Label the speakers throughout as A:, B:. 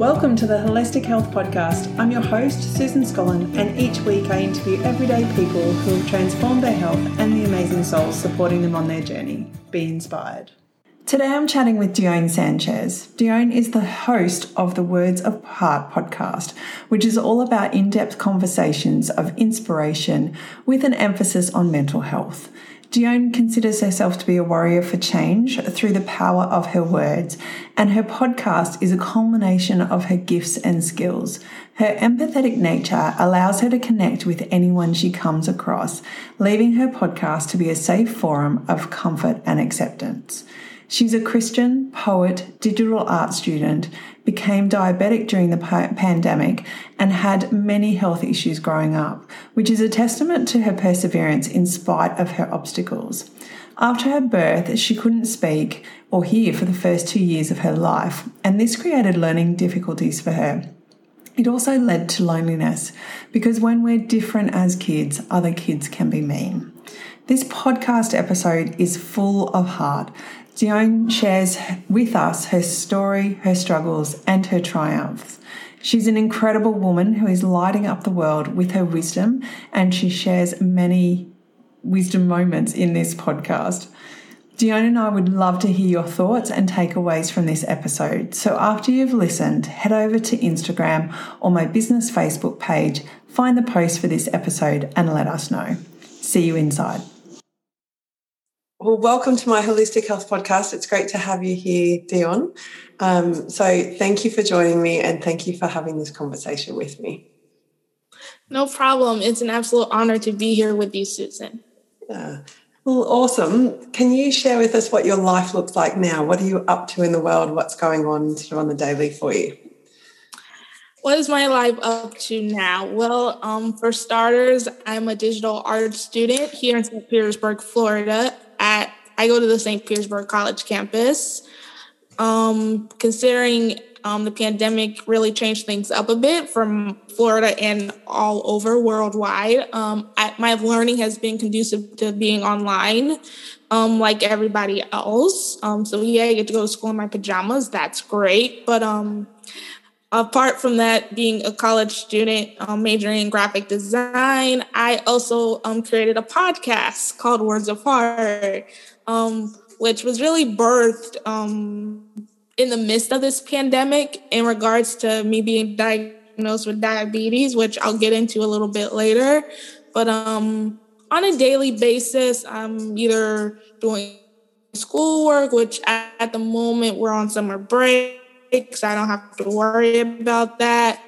A: Welcome to the Holistic Health Podcast. I'm your host, Susan Scollin, and each week I interview everyday people who have transformed their health and the amazing souls supporting them on their journey. Be inspired. Today I'm chatting with Dione Sanchez. Dione is the host of the Words of Heart podcast, which is all about in depth conversations of inspiration with an emphasis on mental health. Dione considers herself to be a warrior for change through the power of her words, and her podcast is a culmination of her gifts and skills. Her empathetic nature allows her to connect with anyone she comes across, leaving her podcast to be a safe forum of comfort and acceptance. She's a Christian, poet, digital art student, became diabetic during the pandemic, and had many health issues growing up, which is a testament to her perseverance in spite of her obstacles. After her birth, she couldn't speak or hear for the first two years of her life, and this created learning difficulties for her. It also led to loneliness because when we're different as kids, other kids can be mean. This podcast episode is full of heart Dione shares with us her story, her struggles, and her triumphs. She's an incredible woman who is lighting up the world with her wisdom, and she shares many wisdom moments in this podcast. Dione and I would love to hear your thoughts and takeaways from this episode. So after you've listened, head over to Instagram or my business Facebook page, find the post for this episode, and let us know. See you inside. Well, welcome to my Holistic Health Podcast. It's great to have you here, Dion. Um, so, thank you for joining me and thank you for having this conversation with me.
B: No problem. It's an absolute honor to be here with you, Susan.
A: Yeah. Well, awesome. Can you share with us what your life looks like now? What are you up to in the world? What's going on sort of on the daily for you?
B: What is my life up to now? Well, um, for starters, I'm a digital art student here in St. Petersburg, Florida, I go to the St. Petersburg College campus. Um, considering um, the pandemic really changed things up a bit from Florida and all over worldwide. Um, I, my learning has been conducive to being online, um, like everybody else. Um, so yeah, I get to go to school in my pajamas. That's great. But um, apart from that, being a college student um, majoring in graphic design, I also created a podcast called Words of Heart, um, which was really birthed um, in the midst of this pandemic in regards to me being diagnosed with diabetes, which I'll get into a little bit later. But um, on a daily basis, I'm either doing schoolwork, which at the moment we're on summer break so I don't have to worry about that.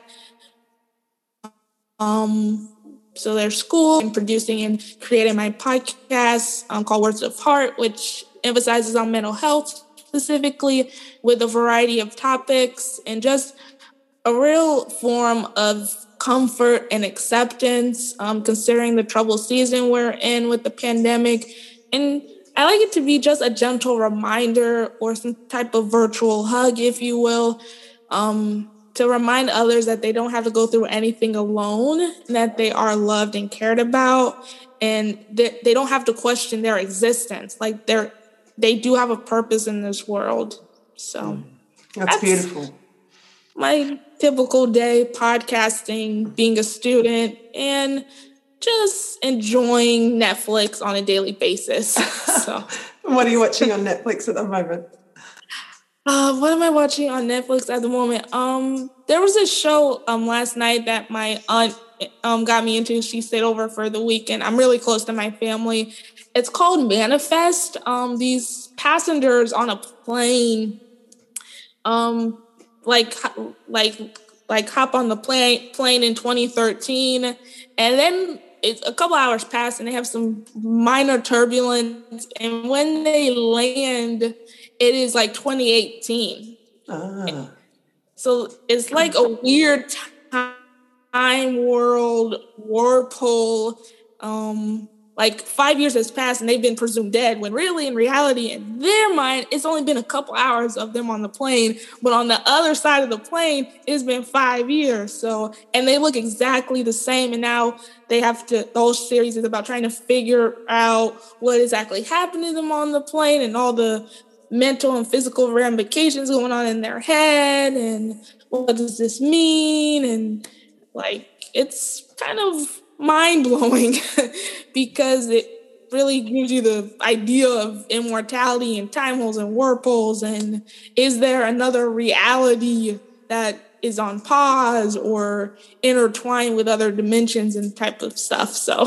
B: Um, so there's school and producing and creating my podcast um, called Words of Heart, which emphasizes on mental health specifically with a variety of topics and just a real form of comfort and acceptance, um, considering the troubled season we're in with the pandemic. And I like it to be just a gentle reminder or some type of virtual hug, if you will, um, to remind others that they don't have to go through anything alone, that they are loved and cared about, and that they don't have to question their existence. Like they're they do have a purpose in this world. So
A: mm. that's, that's beautiful.
B: My typical day podcasting, being a student, and just enjoying Netflix on a daily basis. So,
A: what are you watching on Netflix at the moment?
B: Uh, what am I watching on Netflix at the moment? Um, there was a show um last night that my aunt um got me into. She stayed over for the weekend. I'm really close to my family. It's called Manifest. Um, these passengers on a plane, um, like like like hop on the plane plane in 2013, and then it's a couple hours pass and they have some minor turbulence and when they land it is like 2018 ah. so it's like a weird time world whirlpool um like five years has passed and they've been presumed dead when really in reality in their mind it's only been a couple hours of them on the plane but on the other side of the plane it's been five years so and they look exactly the same and now they have to those series is about trying to figure out what exactly happened to them on the plane and all the mental and physical ramifications going on in their head and what does this mean? And like it's kind of mind blowing because it really gives you the idea of immortality and time holes and wormholes and is there another reality that is on pause or intertwined with other dimensions and type of stuff. So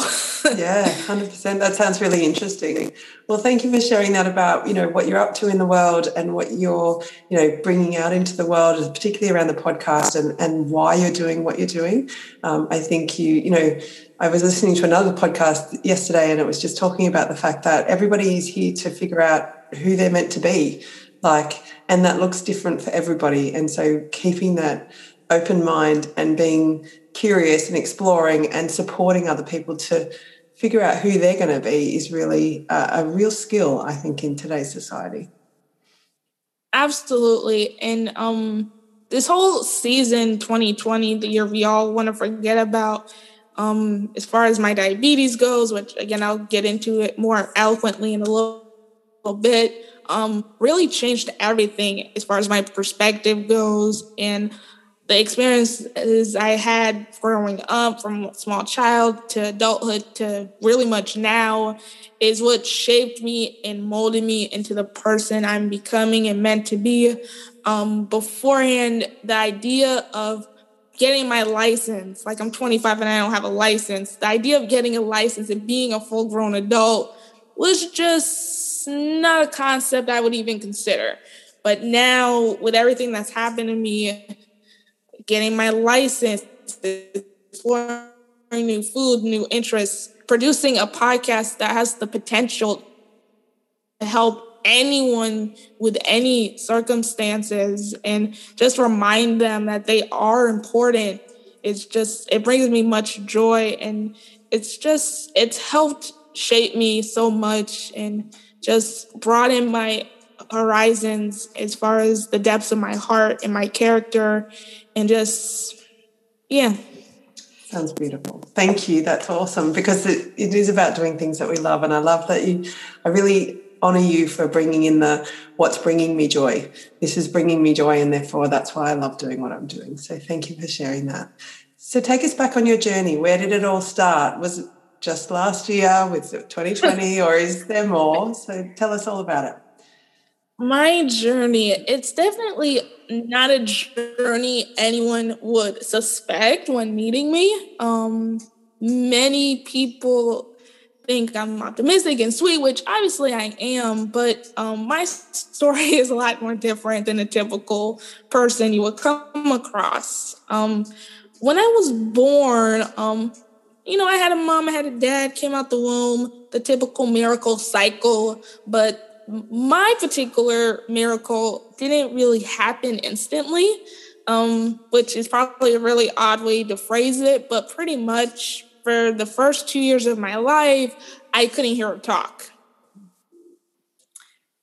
C: yeah, hundred percent. That sounds really interesting. Well, thank you for sharing that about you know what you're up to in the world and what you're you know bringing out into the world, particularly around the podcast and and why you're doing what you're doing. Um, I think you you know. I was listening to another podcast yesterday and it was just talking about the fact that everybody is here to figure out who they're meant to be. Like, and that looks different for everybody. And so keeping that open mind and being curious and exploring and supporting other people to figure out who they're going to be is really a, a real skill, I think, in today's society.
B: Absolutely. And um, this whole season 2020, the year we all want to forget about, um, as far as my diabetes goes, which again, I'll get into it more eloquently in a little, little bit um, really changed everything as far as my perspective goes and the experiences I had growing up from small child to adulthood to really much now is what shaped me and molded me into the person I'm becoming and meant to be. Um, beforehand, the idea of getting my license, like I'm 25 and I don't have a license, the idea of getting a license and being a full grown adult was just not a concept I would even consider. But now, with everything that's happened to me, getting my license, exploring new food, new interests, producing a podcast that has the potential to help anyone with any circumstances and just remind them that they are important. It's just, it brings me much joy and it's just, it's helped shape me so much. And just broaden my horizons as far as the depths of my heart and my character and just yeah.
C: Sounds beautiful. Thank you. That's awesome because it, it is about doing things that we love and i love that you i really honor you for bringing in the what's bringing me joy. This is bringing me joy and therefore that's why i love doing what i'm doing. So thank you for sharing that. So take us back on your journey. Where did it all start? Was just last year with 2020 or is there more? So tell us all about it.
B: My journey, it's definitely not a journey anyone would suspect when meeting me. Um, many people think I'm optimistic and sweet, which obviously I am, but um, my story is a lot more different than a typical person you would come across. Um, when I was born, um, you know, I had a mom, I had a dad, came out the womb, the typical miracle cycle, but my particular miracle didn't really happen instantly, um, which is probably a really odd way to phrase it, but pretty much for the first two years of my life, I couldn't hear her talk.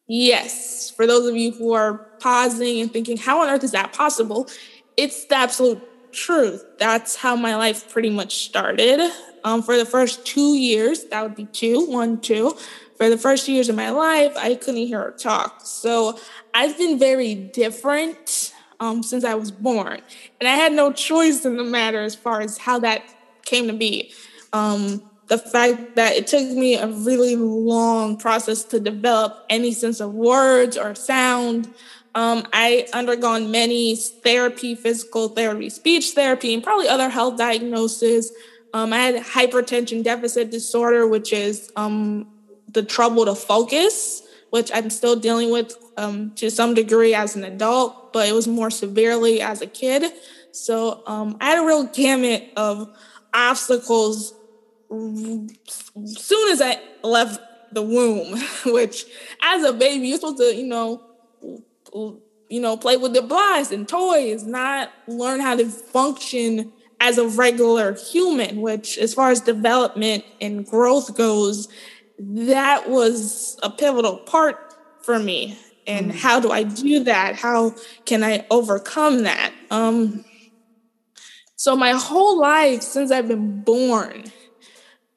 B: Yes, for those of you who are pausing and thinking, how on earth is that possible? It's the absolute truth. That's how my life pretty much started. Um, for the first two years, that would be two, one, two. For the first years of my life, I couldn't hear her talk. So I've been very different um, since I was born. And I had no choice in the matter as far as how that came to be. Um, the fact that it took me a really long process to develop any sense of words or sound. Um, I undergone many therapy, physical therapy, speech therapy, and probably other health diagnoses. Um, I had hypertension deficit disorder, which is um, the trouble to focus, which I'm still dealing with um, to some degree as an adult, but it was more severely as a kid. So um, I had a real gamut of obstacles soon as I left the womb, which as a baby, you're supposed to, you know, you know, play with the blocks and toys, not learn how to function as a regular human, which, as far as development and growth goes, that was a pivotal part for me. And mm how do I do that? How can I overcome that? Um, so, my whole life since I've been born,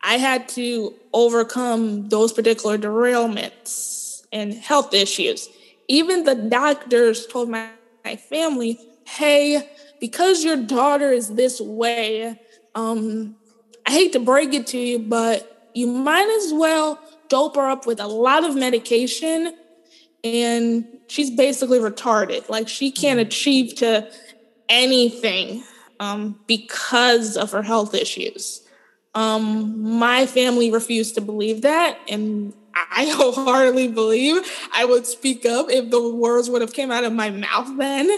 B: I had to overcome those particular derailments and health issues even the doctors told my, my family, hey, because your daughter is this way, um, I hate to break it to you, but you might as well dope her up with a lot of medication. And she's basically retarded. Like she can't mm-hmm. achieve to anything um, because of her health issues. Um, my family refused to believe that, and I wholeheartedly believe I would speak up if the words would have came out of my mouth then,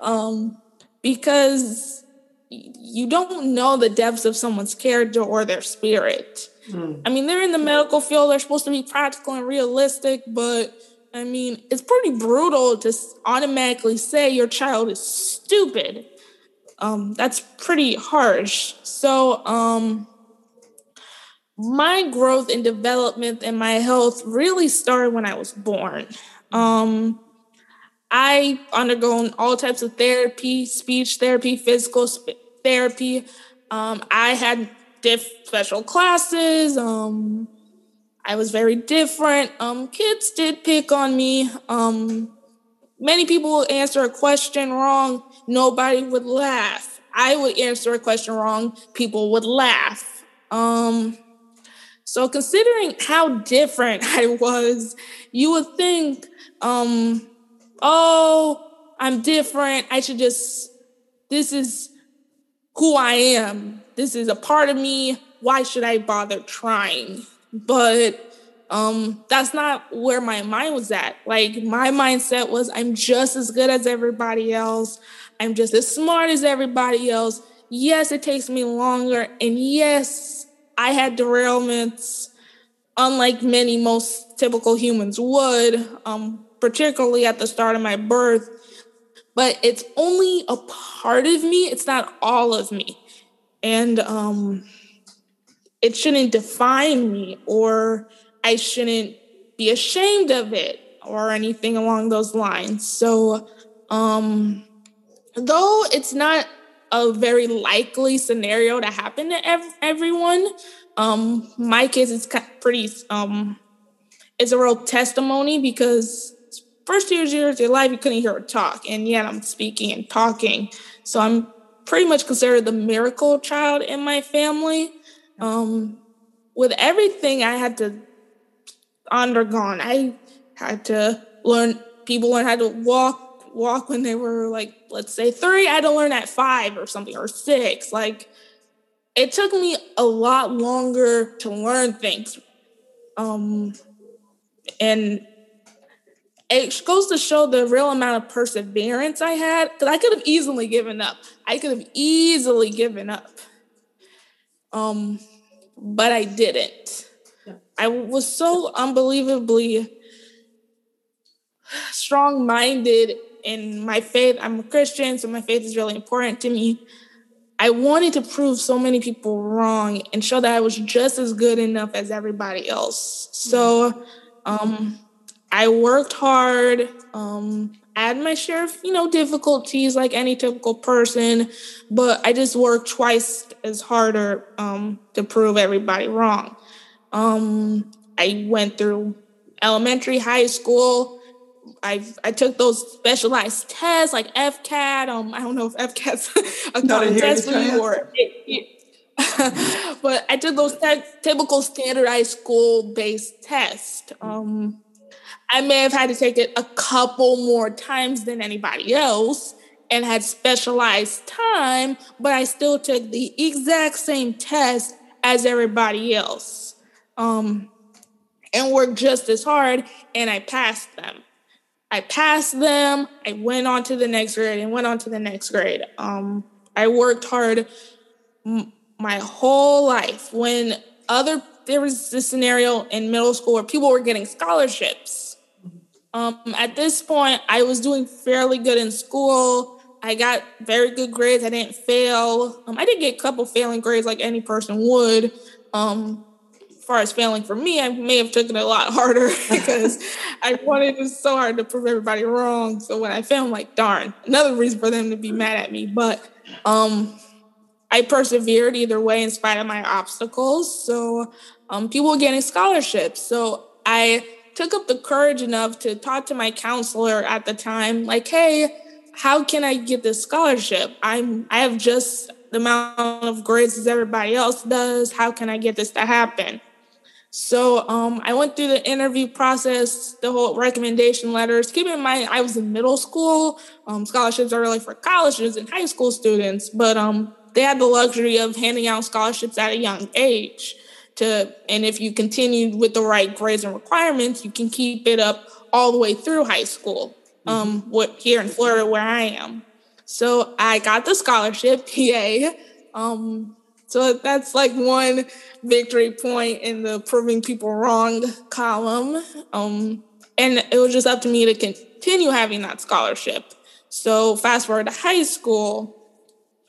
B: um, because you don't know the depths of someone's character or their spirit. Mm. I mean, they're in the medical field; they're supposed to be practical and realistic, but I mean, it's pretty brutal to automatically say your child is stupid. Um, that's pretty harsh. So, um, my growth and development and my health really started when I was born. Um, I undergone all types of therapy, speech therapy, physical sp- therapy. Um, I had diff special classes. Um, I was very different. Um, kids did pick on me. Um, many people would answer a question wrong. Nobody would laugh. I would answer a question wrong. People would laugh. Um, so considering how different I was, you would think, um, oh, I'm different. I should just, this is who I am. This is a part of me. Why should I bother trying? But um, that's not where my mind was at. Like my mindset was I'm just as good as everybody else. I'm just as smart as everybody else. Yes, it takes me longer. And yes, I had derailments, unlike many most typical humans would, um, particularly at the start of my birth. But it's only a part of me, it's not all of me. And um, it shouldn't define me or I shouldn't be ashamed of it or anything along those lines. So, um, though it's not a very likely scenario to happen to ev- everyone, um, my case is pretty, um, it's a real testimony because first years years of your life you couldn't hear her talk, and yet I'm speaking and talking. So I'm pretty much considered the miracle child in my family. Um, with everything I had to undergone. I had to learn. People learn how to walk walk when they were like, let's say three. I had to learn at five or something or six. Like it took me a lot longer to learn things. Um, and it goes to show the real amount of perseverance I had because I could have easily given up. I could have easily given up. Um, but I didn't. I was so unbelievably strong minded in my faith. I'm a Christian, so my faith is really important to me. I wanted to prove so many people wrong and show that I was just as good enough as everybody else. So um, I worked hard. Um, I had my share of, you know, difficulties like any typical person, but I just worked twice as harder um, to prove everybody wrong. Um, I went through elementary, high school. I I took those specialized tests like FCAT. Um, I don't know if FCAT's a common test for you or. but I did those te- typical standardized school based tests. Um, I may have had to take it a couple more times than anybody else and had specialized time, but I still took the exact same test as everybody else um, and worked just as hard, and I passed them. I passed them. I went on to the next grade and went on to the next grade. Um, I worked hard m- my whole life. When other there was this scenario in middle school where people were getting scholarships. Um, at this point, I was doing fairly good in school. I got very good grades. I didn't fail. Um, I did get a couple failing grades like any person would. Um, far as failing for me, I may have taken it a lot harder because I wanted it so hard to prove everybody wrong. So when I failed, I'm like, darn, another reason for them to be mad at me. But um, I persevered either way in spite of my obstacles. So um, people were getting scholarships. So I took up the courage enough to talk to my counselor at the time, like, hey, how can I get this scholarship? I'm I have just the amount of grades as everybody else does. How can I get this to happen? So um, I went through the interview process, the whole recommendation letters. Keep in mind, I was in middle school. Um, scholarships are really for colleges and high school students, but um, they had the luxury of handing out scholarships at a young age. To and if you continued with the right grades and requirements, you can keep it up all the way through high school. Um, mm-hmm. what here in Florida where I am. So I got the scholarship, yay. Um, so that's like one victory point in the proving people wrong column. Um, and it was just up to me to continue having that scholarship. So fast forward to high school,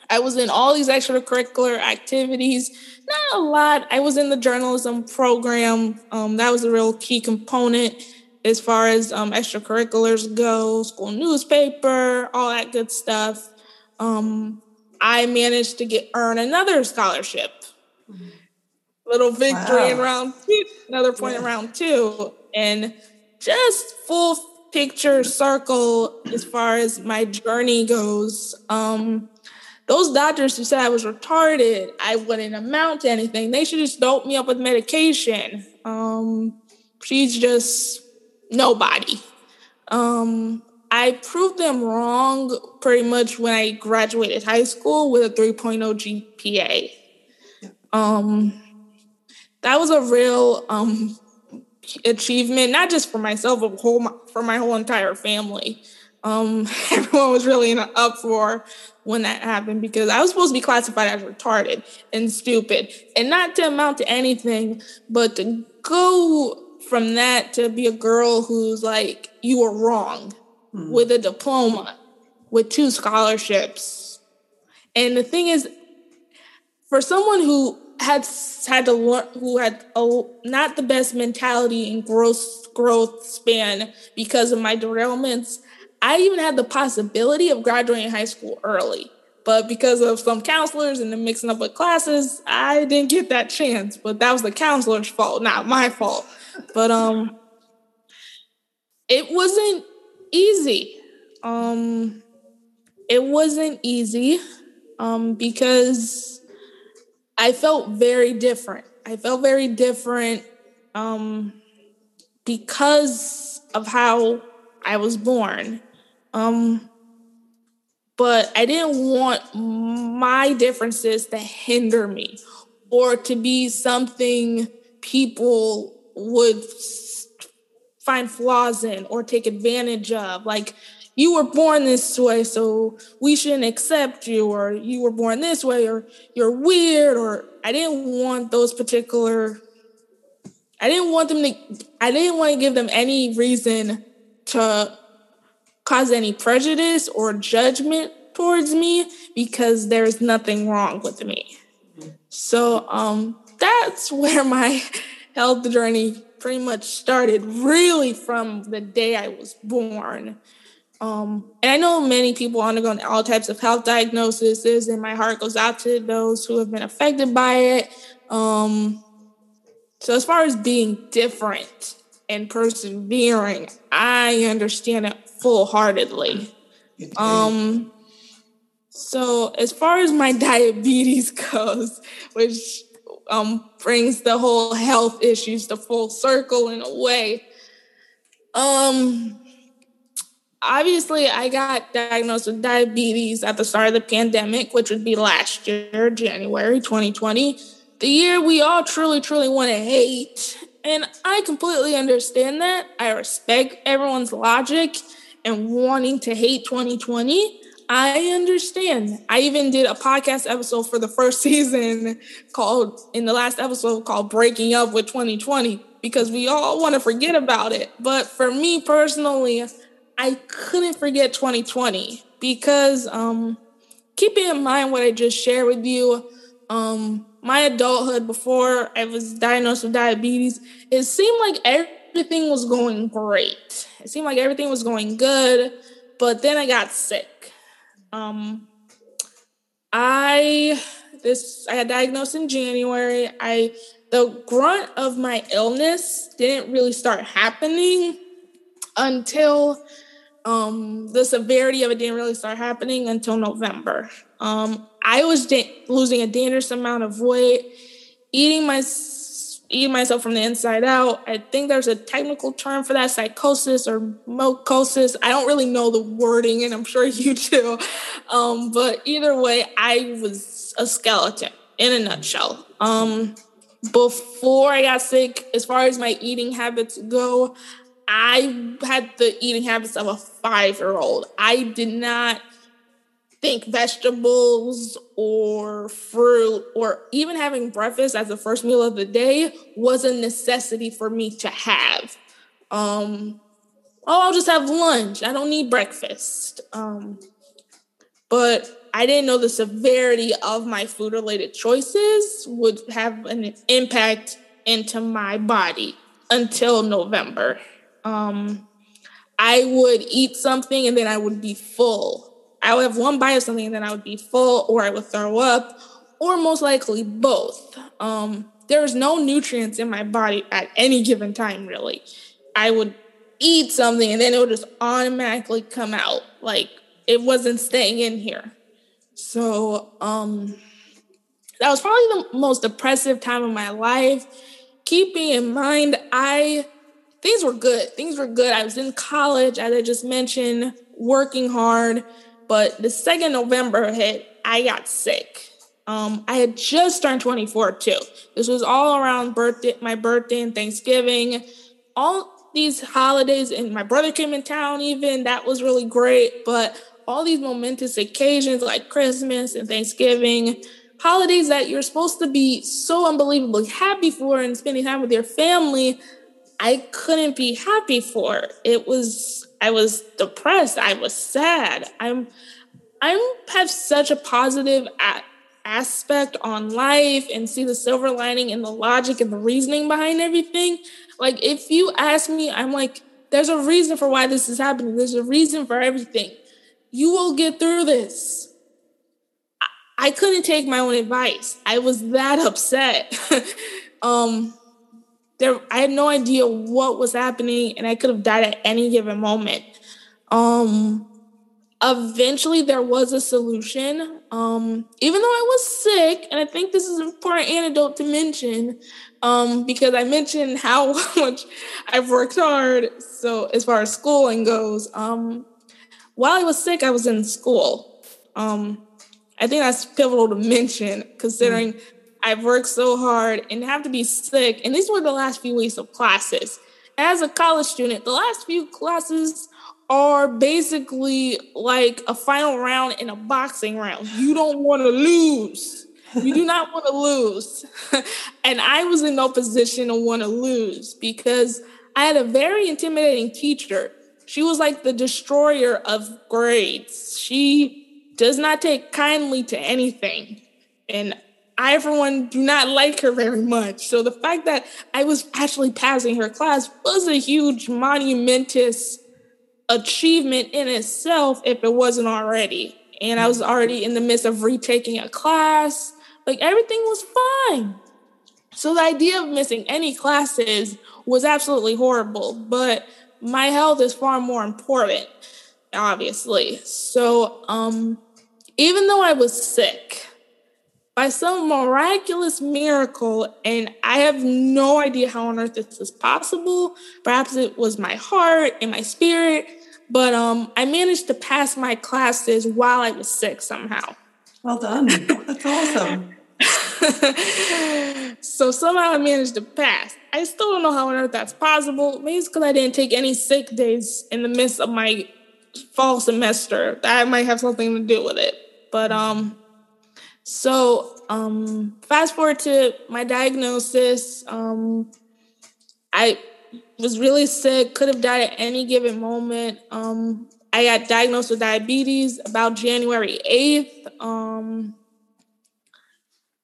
B: I was in all these extracurricular activities. Not a lot. I was in the journalism program. Um, that was a real key component as far as um, extracurriculars go, school newspaper, all that good stuff. Um, I managed to get earn another scholarship. Little victory wow. in round two, another point yeah. in round two, and just full picture circle as far as my journey goes. Um, those doctors who said I was retarded, I wouldn't amount to anything. They should just dope me up with medication. Um, she's just nobody. Um, I proved them wrong pretty much when I graduated high school with a 3.0 GPA. Um, that was a real um, achievement, not just for myself, but whole, for my whole entire family. Um, everyone was really in an uproar when that happened because I was supposed to be classified as retarded and stupid, and not to amount to anything, but to go from that to be a girl who's like, you were wrong mm-hmm. with a diploma, with two scholarships. And the thing is, for someone who had had to learn, who had a, not the best mentality and growth growth span because of my derailments, I even had the possibility of graduating high school early. But because of some counselors and the mixing up with classes, I didn't get that chance. But that was the counselor's fault, not my fault. But um it wasn't easy. Um it wasn't easy um because I felt very different. I felt very different um because of how I was born. Um but I didn't want my differences to hinder me or to be something people would find flaws in or take advantage of. Like, you were born this way, so we shouldn't accept you, or you were born this way, or you're weird, or I didn't want those particular. I didn't want them to. I didn't want to give them any reason to cause any prejudice or judgment towards me because there's nothing wrong with me. So um, that's where my health journey pretty much started really from the day I was born. Um, and I know many people undergo all types of health diagnoses, and my heart goes out to those who have been affected by it. Um, so, as far as being different and persevering, I understand it full heartedly. Um, so, as far as my diabetes goes, which um, brings the whole health issues to full circle in a way. Um, obviously, I got diagnosed with diabetes at the start of the pandemic, which would be last year, January 2020, the year we all truly, truly want to hate. And I completely understand that. I respect everyone's logic and wanting to hate 2020. I understand. I even did a podcast episode for the first season called, in the last episode, called Breaking Up with 2020 because we all want to forget about it. But for me personally, I couldn't forget 2020 because, um, keeping in mind what I just shared with you, um, my adulthood before I was diagnosed with diabetes, it seemed like everything was going great. It seemed like everything was going good, but then I got sick um, I this I had diagnosed in January. I the grunt of my illness didn't really start happening until um, the severity of it didn't really start happening until November. Um, I was da- losing a dangerous amount of weight, eating my eating myself from the inside out. I think there's a technical term for that, psychosis or mocosis. I don't really know the wording, and I'm sure you do. Um, but either way, I was a skeleton in a nutshell. Um, before I got sick, as far as my eating habits go, I had the eating habits of a five year old. I did not think vegetables or fruit or even having breakfast as the first meal of the day was a necessity for me to have. Um, oh, I'll just have lunch. I don't need breakfast. Um, but I didn't know the severity of my food related choices would have an impact into my body until November. Um, I would eat something and then I would be full. I would have one bite of something and then I would be full, or I would throw up, or most likely both. Um, there was no nutrients in my body at any given time, really. I would eat something and then it would just automatically come out. Like it wasn't staying in here. So um, that was probably the most depressive time of my life. Keeping in mind, I things were good. Things were good. I was in college, as I just mentioned, working hard. But the second November hit, I got sick. Um, I had just turned 24 too. This was all around birthday, my birthday and Thanksgiving. All these holidays, and my brother came in town. Even that was really great. But all these momentous occasions like Christmas and Thanksgiving, holidays that you're supposed to be so unbelievably happy for and spending time with your family, I couldn't be happy for. It was I was depressed. I was sad. I'm I'm have such a positive aspect on life and see the silver lining and the logic and the reasoning behind everything. Like if you ask me, I'm like, there's a reason for why this is happening. There's a reason for everything. You will get through this. I, I couldn't take my own advice. I was that upset. um there I had no idea what was happening and I could have died at any given moment. Um eventually there was a solution. Um even though I was sick, and I think this is an important anecdote to mention, um, because I mentioned how much I've worked hard. So as far as schooling goes, um, while I was sick, I was in school. Um, I think that's pivotal to mention, considering mm. I've worked so hard and have to be sick. And these were the last few weeks of classes. As a college student, the last few classes are basically like a final round in a boxing round. You don't want to lose. You do not want to lose. and I was in no position to want to lose because I had a very intimidating teacher. She was like the destroyer of grades. She does not take kindly to anything. And I, for one, do not like her very much. So the fact that I was actually passing her class was a huge, monumentous achievement in itself if it wasn't already. And I was already in the midst of retaking a class. Like everything was fine. So the idea of missing any classes was absolutely horrible. But my health is far more important, obviously. So um, even though I was sick, by some miraculous miracle, and I have no idea how on earth this is possible. Perhaps it was my heart and my spirit, but um, I managed to pass my classes while I was sick somehow.
C: Well done. That's awesome.
B: so somehow I managed to pass. I still don't know how on earth that's possible. Maybe it's because I didn't take any sick days in the midst of my fall semester. That might have something to do with it. But um so, um, fast forward to my diagnosis. Um, I was really sick, could have died at any given moment. Um, I got diagnosed with diabetes about January 8th. Um,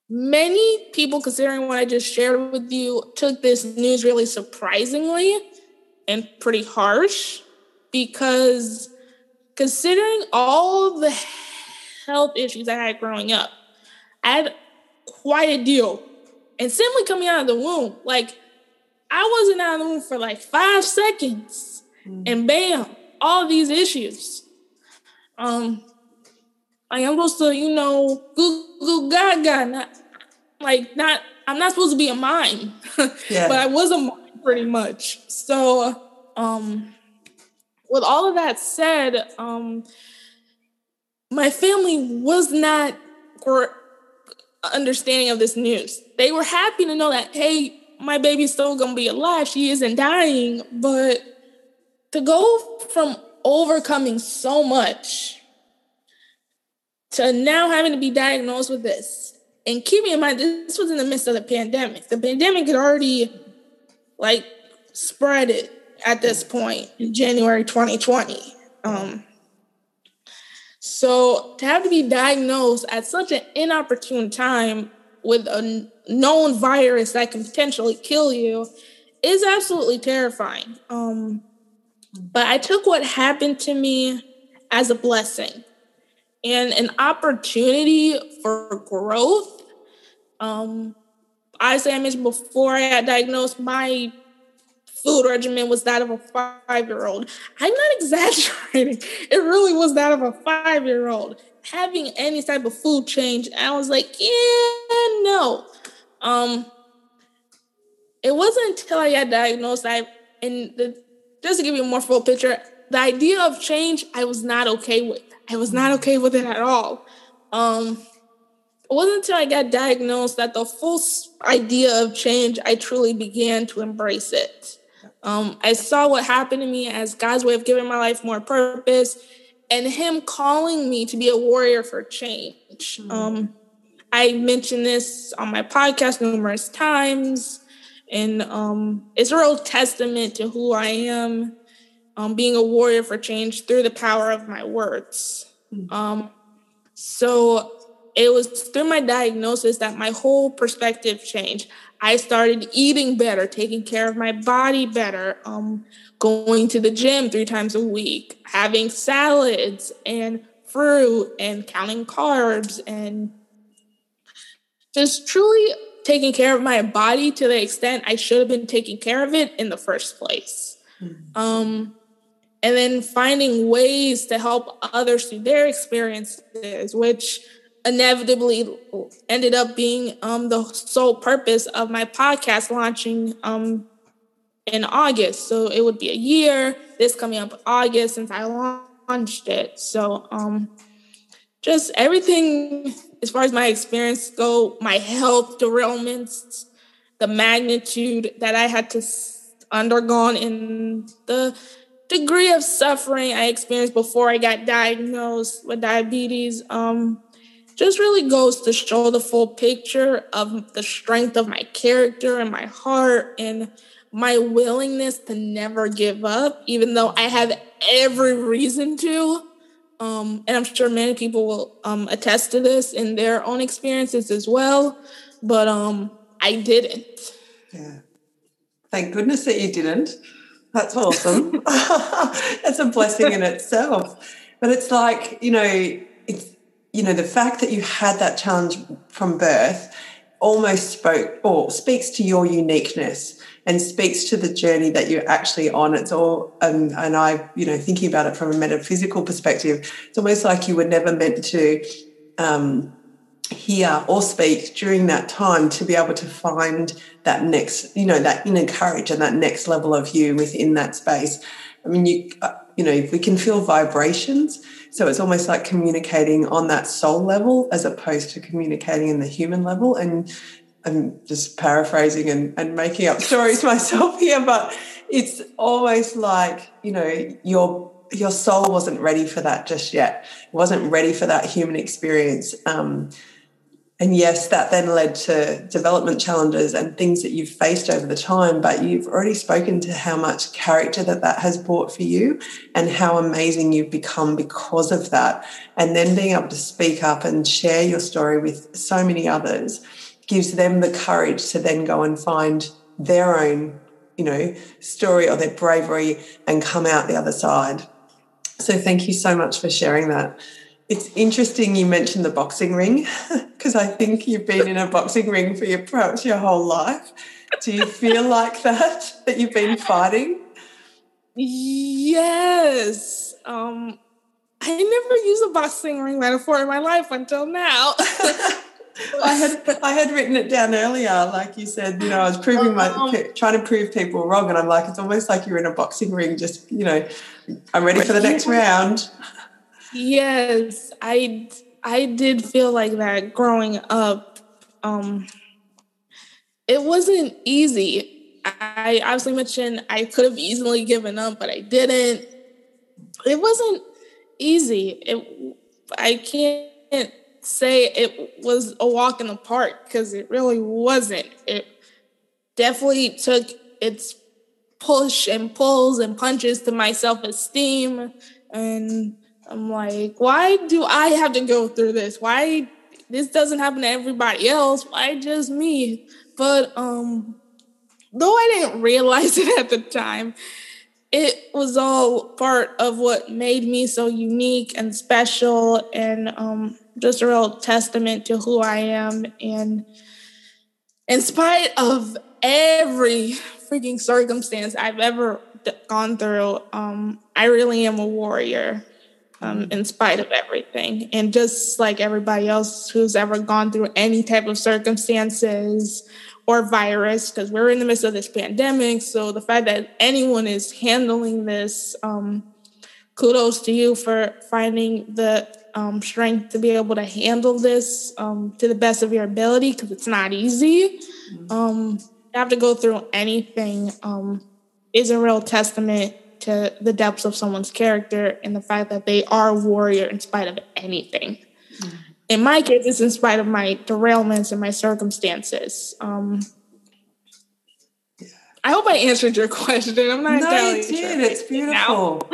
B: many people, considering what I just shared with you, took this news really surprisingly and pretty harsh because considering all the health issues I had growing up, had quite a deal. and simply coming out of the womb, like I wasn't out of the womb for like five seconds, mm. and bam, all these issues. Um, like I'm supposed to, you know, Google Gaga, not like not. I'm not supposed to be a mime, yeah. but I was a mime pretty much. So, um, with all of that said, um, my family was not understanding of this news. They were happy to know that, hey, my baby's still gonna be alive. She isn't dying. But to go from overcoming so much to now having to be diagnosed with this, and keeping in mind this was in the midst of the pandemic. The pandemic had already like spread it at this point in January 2020. Um, so to have to be diagnosed at such an inopportune time with a known virus that can potentially kill you is absolutely terrifying. Um, but I took what happened to me as a blessing and an opportunity for growth. Um, I mentioned before I got diagnosed, my food regimen was that of a five year old. I'm not exaggerating. It really was that of a five year old. Having any type of food change, I was like, yeah, no. Um, it wasn't until I got diagnosed, I and the, just to give you a more full picture, the idea of change, I was not okay with. I was not okay with it at all. Um, it wasn't until I got diagnosed that the full idea of change, I truly began to embrace it. Um, I saw what happened to me as God's way of giving my life more purpose and Him calling me to be a warrior for change. Mm-hmm. Um, I mentioned this on my podcast numerous times, and um, it's a real testament to who I am, um, being a warrior for change through the power of my words. Mm-hmm. Um, so it was through my diagnosis that my whole perspective changed. I started eating better, taking care of my body better, um, going to the gym three times a week, having salads and fruit and counting carbs and just truly taking care of my body to the extent I should have been taking care of it in the first place. Mm-hmm. Um, and then finding ways to help others through their experiences, which inevitably ended up being um, the sole purpose of my podcast launching um, in August. So it would be a year this coming up August since I launched it. So um, just everything as far as my experience go, my health derailments, the magnitude that I had to undergone in the degree of suffering I experienced before I got diagnosed with diabetes. Um, just really goes to show the full picture of the strength of my character and my heart and my willingness to never give up, even though I have every reason to. Um, and I'm sure many people will um, attest to this in their own experiences as well. But um, I didn't.
C: Yeah. Thank goodness that you didn't. That's awesome. That's a blessing in itself. But it's like, you know, you know, the fact that you had that challenge from birth almost spoke or speaks to your uniqueness and speaks to the journey that you're actually on. It's all, and, and I, you know, thinking about it from a metaphysical perspective, it's almost like you were never meant to um, hear or speak during that time to be able to find that next, you know, that inner courage and that next level of you within that space. I mean, you, uh, you know, if we can feel vibrations, so it's almost like communicating on that soul level as opposed to communicating in the human level. And I'm just paraphrasing and, and making up stories myself here, but it's almost like, you know, your your soul wasn't ready for that just yet. It wasn't ready for that human experience. Um, and yes, that then led to development challenges and things that you've faced over the time. But you've already spoken to how much character that that has brought for you and how amazing you've become because of that. And then being able to speak up and share your story with so many others gives them the courage to then go and find their own, you know, story or their bravery and come out the other side. So thank you so much for sharing that It's interesting you mentioned the boxing ring because I think you've been in a boxing ring for your perhaps your whole life. Do you feel like that that you've been fighting?
B: Yes. Um, I never used a boxing ring metaphor in my life until now.
C: I had I had written it down earlier, like you said. You know, I was proving my um, trying to prove people wrong, and I'm like, it's almost like you're in a boxing ring. Just you know, I'm ready for the next round.
B: Yes, I I did feel like that growing up. Um, it wasn't easy. I obviously mentioned I could have easily given up, but I didn't. It wasn't easy. It I can't say it was a walk in the park because it really wasn't. It definitely took its push and pulls and punches to my self esteem. And I'm like, why do I have to go through this? Why this doesn't happen to everybody else? Why just me? But um, though I didn't realize it at the time, it was all part of what made me so unique and special and um, just a real testament to who I am. And in spite of every freaking circumstance I've ever gone through, um, I really am a warrior. Um, in spite of everything. And just like everybody else who's ever gone through any type of circumstances or virus because we're in the midst of this pandemic. So the fact that anyone is handling this, um, kudos to you for finding the um, strength to be able to handle this um, to the best of your ability because it's not easy. Mm-hmm. Um, you have to go through anything um, is a real testament to the depths of someone's character and the fact that they are a warrior in spite of anything. Mm-hmm in my case, it's in spite of my derailments and my circumstances. Um, I hope I answered your question. I'm not
C: no, you did. Sure it's beautiful.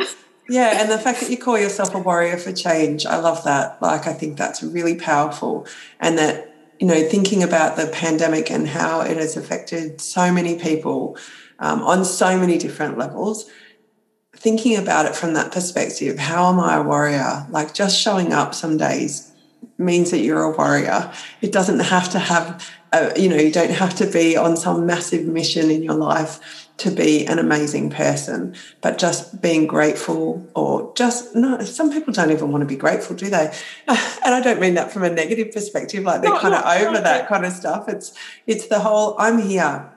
C: yeah, and the fact that you call yourself a warrior for change, I love that. Like, I think that's really powerful, and that you know, thinking about the pandemic and how it has affected so many people um, on so many different levels. Thinking about it from that perspective, how am I a warrior? Like just showing up some days means that you're a warrior. It doesn't have to have, a, you know, you don't have to be on some massive mission in your life to be an amazing person, but just being grateful or just no, some people don't even want to be grateful, do they? And I don't mean that from a negative perspective, like they're no, kind of no, over that kind of stuff. It's it's the whole I'm here.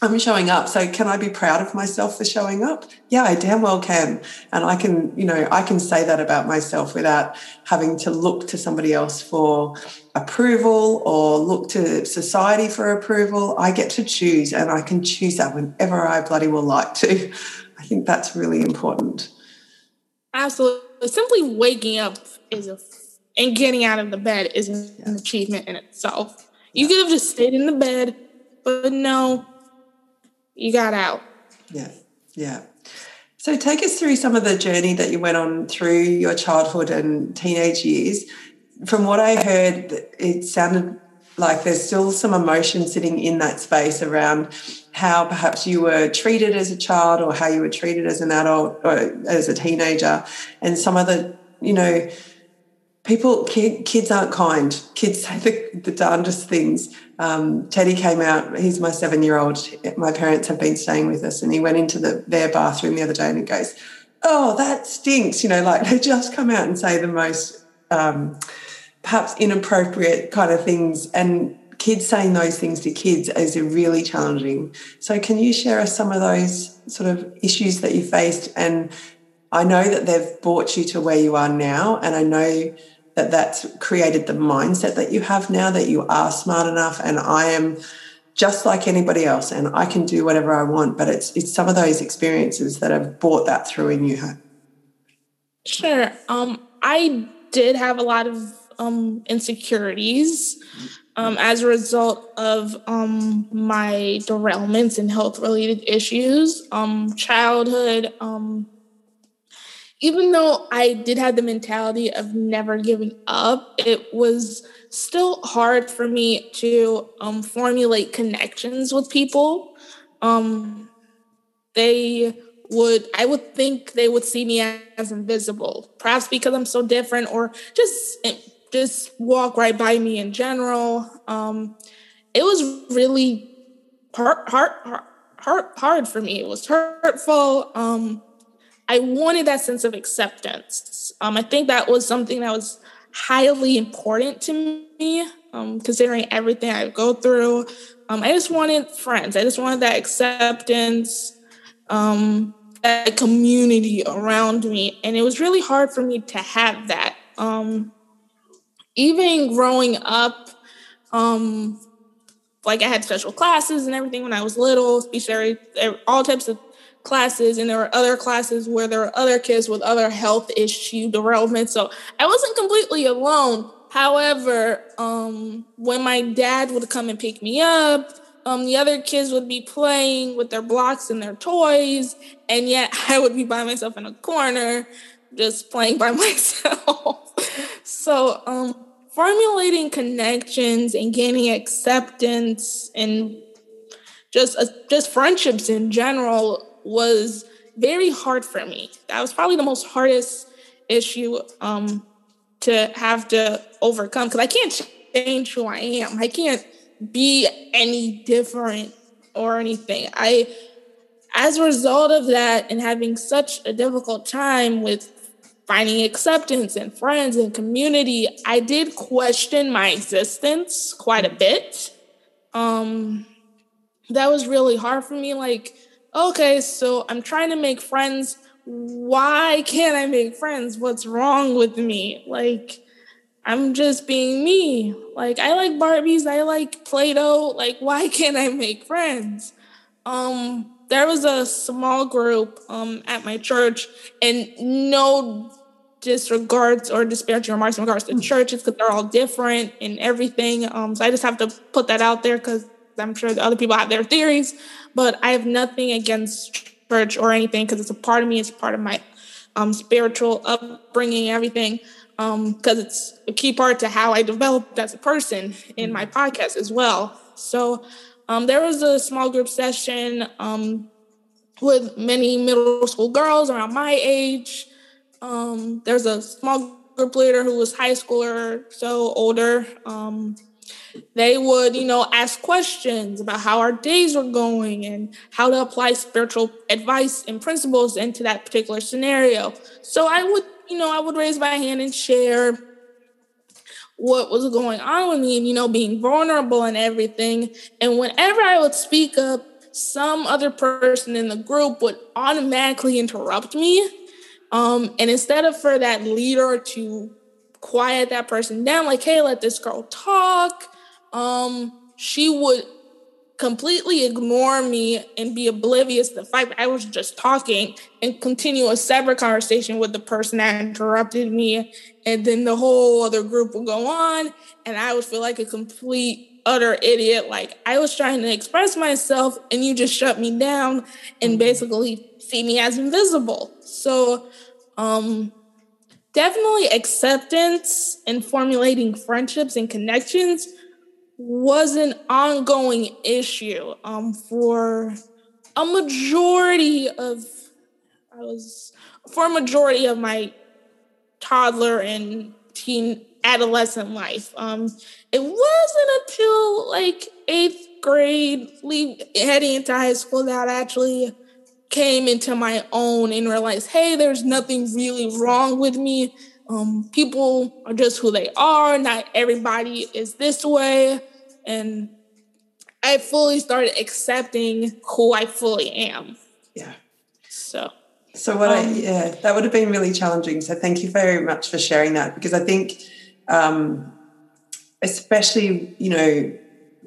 C: I'm showing up. So can I be proud of myself for showing up? Yeah, I damn well can. And I can, you know, I can say that about myself without having to look to somebody else for approval or look to society for approval. I get to choose and I can choose that whenever I bloody will like to. I think that's really important.
B: Absolutely. Simply waking up is a and getting out of the bed is an achievement in itself. You could have just stayed in the bed, but no, you got out.
C: Yeah, yeah. So take us through some of the journey that you went on through your childhood and teenage years. From what I heard, it sounded like there's still some emotion sitting in that space around how perhaps you were treated as a child or how you were treated as an adult or as a teenager and some of the you know people kids aren't kind kids say the, the darndest things um, Teddy came out. He's my seven year old. My parents have been staying with us, and he went into the, their bathroom the other day and he goes, "Oh, that stinks!" You know, like they just come out and say the most um, perhaps inappropriate kind of things, and kids saying those things to kids is really challenging. So, can you share us some of those sort of issues that you faced? And I know that they've brought you to where you are now, and I know that that's created the mindset that you have now that you are smart enough and I am just like anybody else and I can do whatever I want. But it's it's some of those experiences that have brought that through in you.
B: Sure. Um, I did have a lot of um, insecurities um, as a result of um, my derailments and health related issues. Um, childhood um, even though I did have the mentality of never giving up, it was still hard for me to um, formulate connections with people. Um, they would I would think they would see me as invisible, perhaps because I'm so different, or just just walk right by me in general. Um, it was really hard, hard, hard, hard for me. It was hurtful. Um, I wanted that sense of acceptance. Um, I think that was something that was highly important to me, um, considering everything I go through. Um, I just wanted friends. I just wanted that acceptance, um, that community around me, and it was really hard for me to have that. Um, even growing up, um, like I had special classes and everything when I was little, speech therapy, all types of classes, and there were other classes where there were other kids with other health issue development. So I wasn't completely alone. However, um, when my dad would come and pick me up, um, the other kids would be playing with their blocks and their toys, and yet I would be by myself in a corner, just playing by myself. so, um, formulating connections and gaining acceptance and just uh, just friendships in general was very hard for me. That was probably the most hardest issue um, to have to overcome because I can't change who I am. I can't be any different or anything. I, as a result of that, and having such a difficult time with finding acceptance and friends and community, I did question my existence quite a bit. Um, that was really hard for me. Like, okay, so I'm trying to make friends. Why can't I make friends? What's wrong with me? Like, I'm just being me. Like, I like Barbies, I like Play Doh. Like, why can't I make friends? Um, there was a small group um, at my church, and no disregards or disparaging remarks in regards to churches because they're all different and everything. Um, so I just have to put that out there because I'm sure the other people have their theories, but I have nothing against church or anything because it's a part of me. It's part of my um, spiritual upbringing, everything. Because um, it's a key part to how I developed as a person in my podcast as well. So um, there was a small group session um, with many middle school girls around my age. Um, there's a small group leader who was high schooler, so older. Um, they would, you know, ask questions about how our days were going and how to apply spiritual advice and principles into that particular scenario. So I would, you know, I would raise my hand and share what was going on with me and, you know, being vulnerable and everything. And whenever I would speak up, some other person in the group would automatically interrupt me. Um, and instead of for that leader to quiet that person down, like, hey, let this girl talk, um, she would completely ignore me and be oblivious to the fact that I was just talking and continue a separate conversation with the person that interrupted me. And then the whole other group would go on, and I would feel like a complete, utter idiot. Like I was trying to express myself, and you just shut me down and mm-hmm. basically see me as invisible. So, um, definitely acceptance and formulating friendships and connections was an ongoing issue um, for a majority of I was for a majority of my toddler and teen adolescent life. Um, it wasn't until like eighth grade, leave, heading into high school, that I actually came into my own and realized, hey, there's nothing really wrong with me. Um, people are just who they are. Not everybody is this way. And I fully started accepting who I fully am.
C: Yeah.
B: So.
C: So what um, I yeah that would have been really challenging. So thank you very much for sharing that because I think, um, especially you know,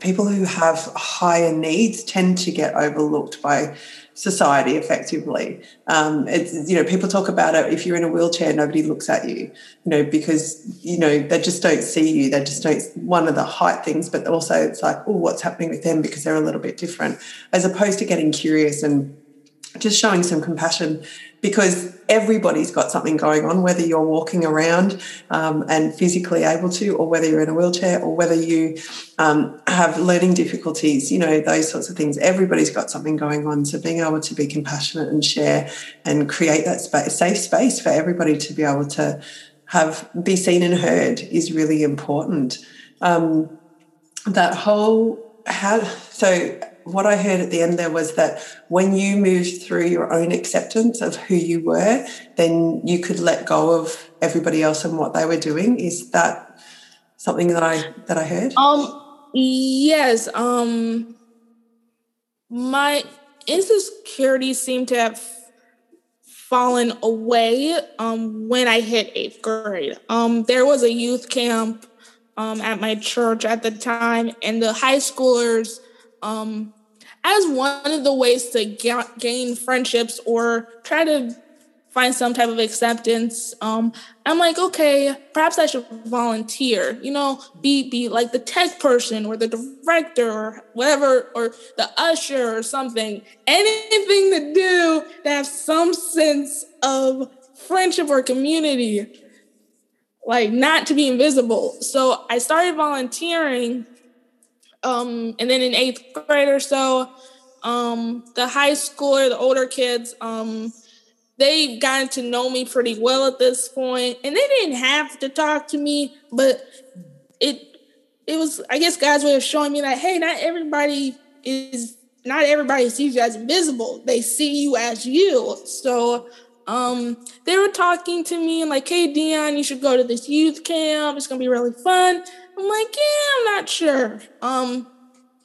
C: people who have higher needs tend to get overlooked by society effectively. Um, it's you know people talk about it. If you're in a wheelchair, nobody looks at you. You know because you know they just don't see you. They just don't. One of the height things, but also it's like oh, what's happening with them because they're a little bit different. As opposed to getting curious and just showing some compassion. Because everybody's got something going on, whether you're walking around um, and physically able to, or whether you're in a wheelchair, or whether you um, have learning difficulties, you know, those sorts of things. Everybody's got something going on. So being able to be compassionate and share and create that space, safe space for everybody to be able to have be seen and heard is really important. Um, that whole how so what I heard at the end there was that when you moved through your own acceptance of who you were, then you could let go of everybody else and what they were doing. Is that something that I that I heard?
B: Um yes. Um my insecurities seem to have fallen away um when I hit eighth grade. Um there was a youth camp um, at my church at the time, and the high schoolers, um, as one of the ways to ga- gain friendships or try to find some type of acceptance. Um, I'm like, okay, perhaps I should volunteer. You know, be be like the tech person or the director or whatever, or the usher or something. Anything to do to have some sense of friendship or community like not to be invisible. So I started volunteering. Um, and then in eighth grade or so, um, the high schooler, the older kids, um, they gotten to know me pretty well at this point, and they didn't have to talk to me, but it it was, I guess, way of showing me that hey, not everybody is not everybody sees you as invisible; they see you as you. So um, they were talking to me and like, hey Dion, you should go to this youth camp. It's gonna be really fun. I'm like, yeah, I'm not sure. Um,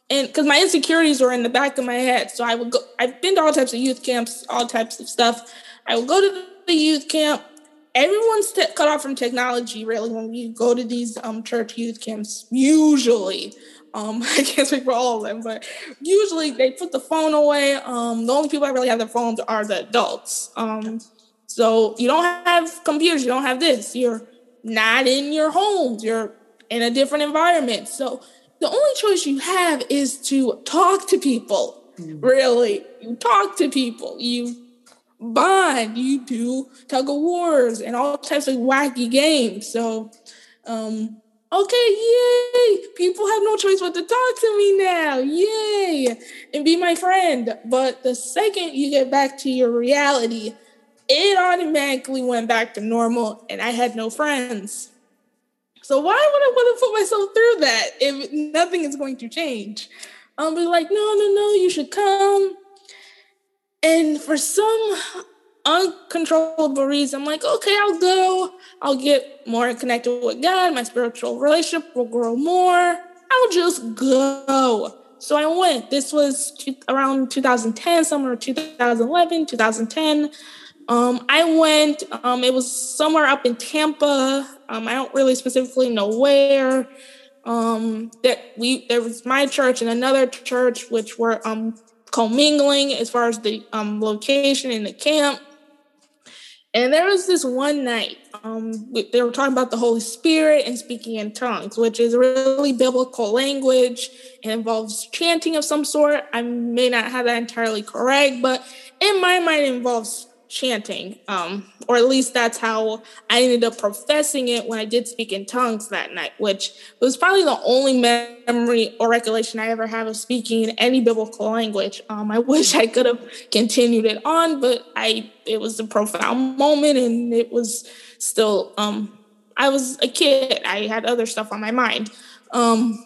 B: and because my insecurities were in the back of my head, so I would go. I've been to all types of youth camps, all types of stuff. I would go to the youth camp. Everyone's t- cut off from technology, really, when we go to these um, church youth camps. Usually, um, I can't speak for all of them, but usually they put the phone away. Um, the only people that really have their phones are the adults. Um, so you don't have computers, you don't have this. You're not in your homes. You're in a different environment. So the only choice you have is to talk to people. Mm. Really, you talk to people. You bond. You do tug of wars and all types of wacky games. So um, okay, yay! People have no choice but to talk to me now, yay! And be my friend. But the second you get back to your reality, it automatically went back to normal and I had no friends. So why would I want to put myself through that if nothing is going to change? I'll be like, no, no, no, you should come. And for some uncontrollable reason, I'm like, okay, I'll go. I'll get more connected with God. My spiritual relationship will grow more. I'll just go. So I went. This was around 2010, somewhere 2011, 2010. Um, I went. Um, it was somewhere up in Tampa. Um, I don't really specifically know where. Um, that we there was my church and another church which were um commingling as far as the um location in the camp. And there was this one night, um, they were talking about the Holy Spirit and speaking in tongues, which is really biblical language. It involves chanting of some sort. I may not have that entirely correct, but in my mind, involves chanting, um, or at least that's how I ended up professing it when I did speak in tongues that night, which was probably the only memory or recollection I ever have of speaking in any biblical language. Um, I wish I could have continued it on, but I it was a profound moment, and it was still. Um, I was a kid. I had other stuff on my mind. Um,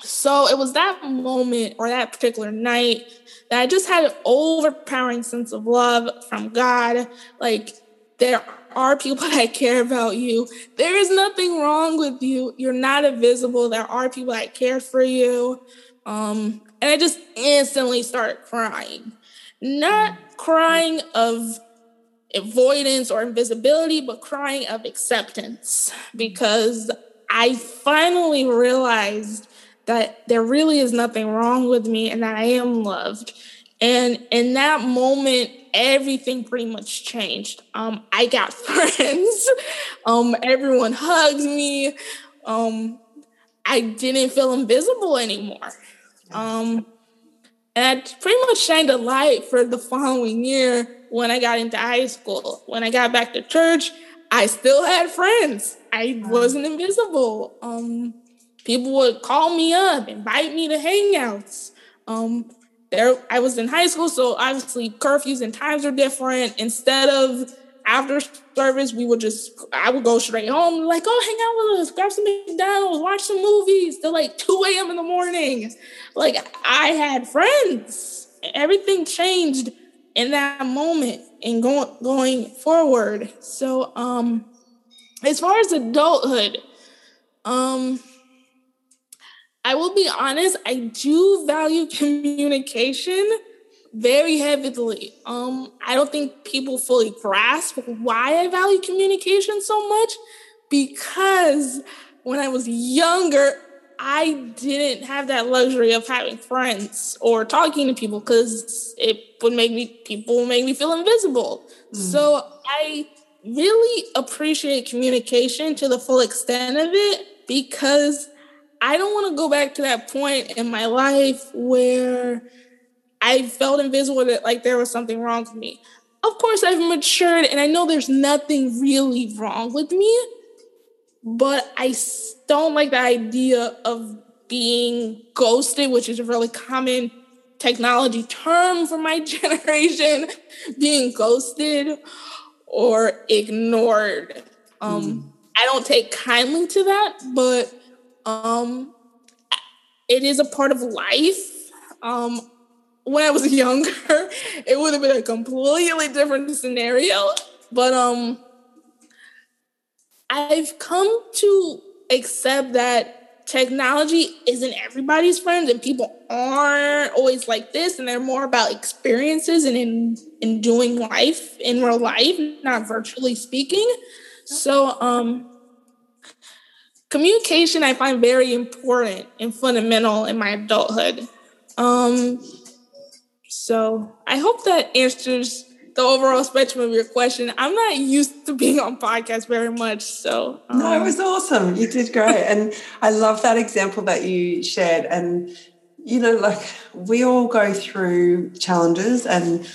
B: so it was that moment or that particular night that I just had an overpowering sense of love from God. Like, there are people that care about you. There is nothing wrong with you. You're not invisible. There are people that care for you. Um, and I just instantly started crying. Not crying of avoidance or invisibility, but crying of acceptance because I finally realized that there really is nothing wrong with me and that I am loved. And in that moment, everything pretty much changed. Um, I got friends. um, everyone hugged me. Um, I didn't feel invisible anymore. Um, and I pretty much shined a light for the following year when I got into high school. When I got back to church, I still had friends. I wasn't invisible. Um, people would call me up, invite me to hangouts. Um, there, I was in high school, so obviously curfews and times are different. Instead of after service, we would just I would go straight home, like, oh, hang out with us, grab some McDonald's, watch some movies till like 2 a.m. in the morning. Like I had friends. Everything changed in that moment and going going forward. So um as far as adulthood, um I will be honest, I do value communication very heavily. Um, I don't think people fully grasp why I value communication so much because when I was younger, I didn't have that luxury of having friends or talking to people because it would make me people would make me feel invisible. Mm. So I really appreciate communication to the full extent of it because I don't want to go back to that point in my life where I felt invisible that like there was something wrong with me. Of course, I've matured and I know there's nothing really wrong with me, but I don't like the idea of being ghosted, which is a really common technology term for my generation, being ghosted or ignored. Um, mm. I don't take kindly to that, but um, it is a part of life. Um, when I was younger, it would have been a completely different scenario. But um I've come to accept that technology isn't everybody's friend and people aren't always like this and they're more about experiences and in in doing life in real life, not virtually speaking. So um communication I find very important and fundamental in my adulthood. Um so I hope that answers the overall spectrum of your question. I'm not used to being on podcasts very much, so
C: um. no, it was awesome. You did great, and I love that example that you shared. And you know, like we all go through challenges, and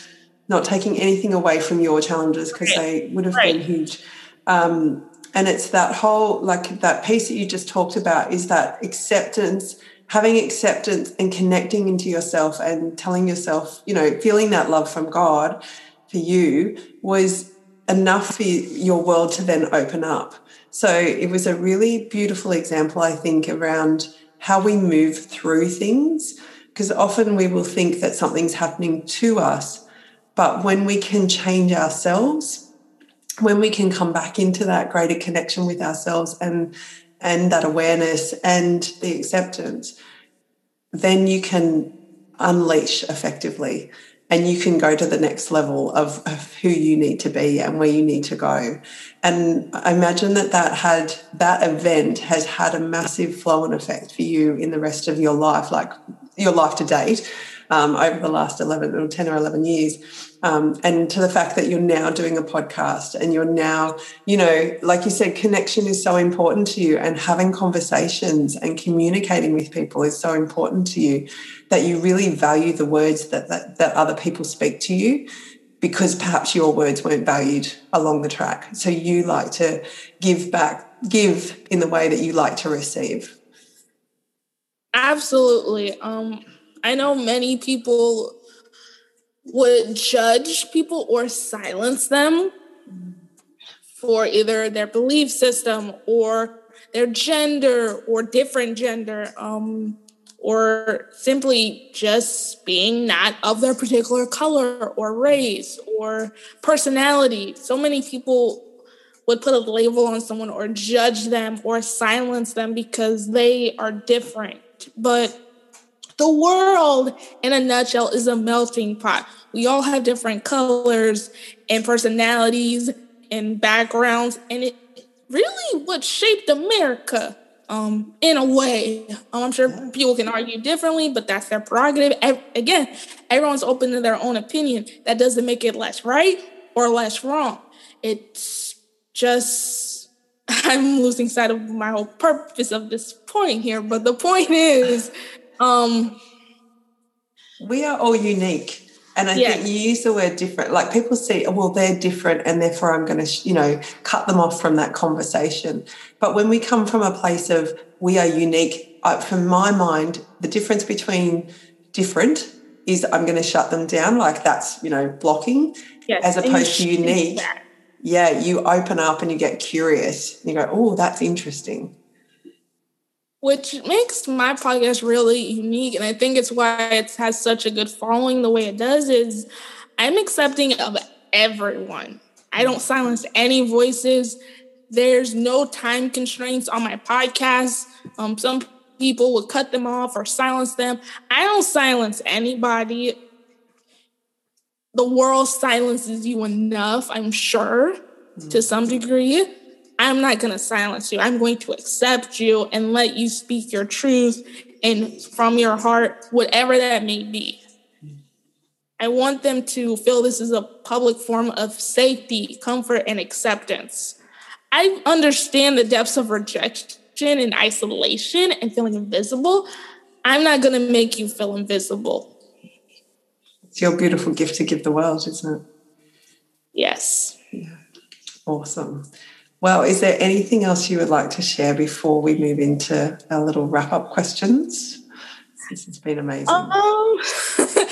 C: not taking anything away from your challenges because right. they would have right. been huge. Um, and it's that whole like that piece that you just talked about is that acceptance having acceptance and connecting into yourself and telling yourself, you know, feeling that love from God for you was enough for your world to then open up. So it was a really beautiful example, I think, around how we move through things. Because often we will think that something's happening to us, but when we can change ourselves, when we can come back into that greater connection with ourselves and and that awareness and the acceptance, then you can unleash effectively and you can go to the next level of, of, who you need to be and where you need to go. And i imagine that that had that event has had a massive flow and effect for you in the rest of your life like your life to date um, over the last 11 or 10 or 11 years um, and to the fact that you're now doing a podcast and you're now, you know, like you said, connection is so important to you and having conversations and communicating with people is so important to you that you really value the words that, that, that other people speak to you because perhaps your words weren't valued along the track. So you like to give back, give in the way that you like to receive.
B: Absolutely. Um, I know many people would judge people or silence them for either their belief system or their gender or different gender um, or simply just being not of their particular color or race or personality. So many people would put a label on someone or judge them or silence them because they are different. But the world, in a nutshell, is a melting pot. We all have different colors and personalities and backgrounds, and it really what shaped America um, in a way. Um, I'm sure people can argue differently, but that's their prerogative. Again, everyone's open to their own opinion. That doesn't make it less right or less wrong. It's just, I'm losing sight of my whole purpose of this point here, but the point is, um,
C: we are all unique. And I think you use the word different. Like people see, well, they're different, and therefore I'm going to, you know, cut them off from that conversation. But when we come from a place of we are unique, uh, from my mind, the difference between different is I'm going to shut them down. Like that's, you know, blocking, yes. as opposed to unique. Yeah, you open up and you get curious. You go, oh, that's interesting
B: which makes my podcast really unique and i think it's why it has such a good following the way it does is i'm accepting of everyone. I don't silence any voices. There's no time constraints on my podcast. Um, some people would cut them off or silence them. I don't silence anybody. The world silences you enough i'm sure to some degree I'm not going to silence you. I'm going to accept you and let you speak your truth and from your heart, whatever that may be. I want them to feel this is a public form of safety, comfort, and acceptance. I understand the depths of rejection and isolation and feeling invisible. I'm not going to make you feel invisible.
C: It's your beautiful gift to give the world, isn't it?
B: Yes.
C: Yeah. Awesome. Well, is there anything else you would like to share before we move into our little wrap up questions? This has been amazing. Um,
B: I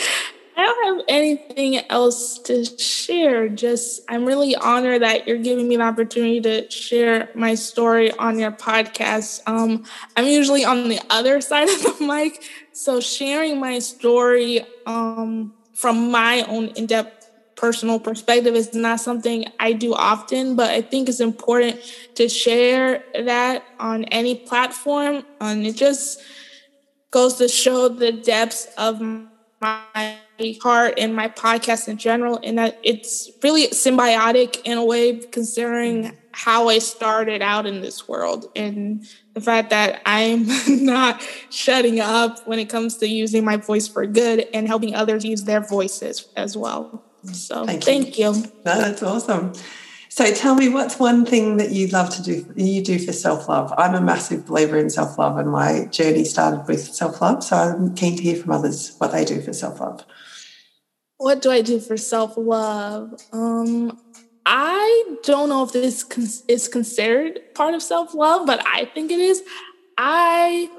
B: don't have anything else to share. Just, I'm really honored that you're giving me the opportunity to share my story on your podcast. Um, I'm usually on the other side of the mic, so sharing my story um, from my own in depth personal perspective is not something I do often, but I think it's important to share that on any platform. And it just goes to show the depths of my heart and my podcast in general, and that it's really symbiotic in a way, considering mm-hmm. how I started out in this world and the fact that I'm not shutting up when it comes to using my voice for good and helping others use their voices as well. So thank, thank you. you.
C: No, that's awesome. So tell me, what's one thing that you love to do? You do for self love. I'm a massive believer in self love, and my journey started with self love. So I'm keen to hear from others what they do for self love.
B: What do I do for self love? Um, I don't know if this is considered part of self love, but I think it is. I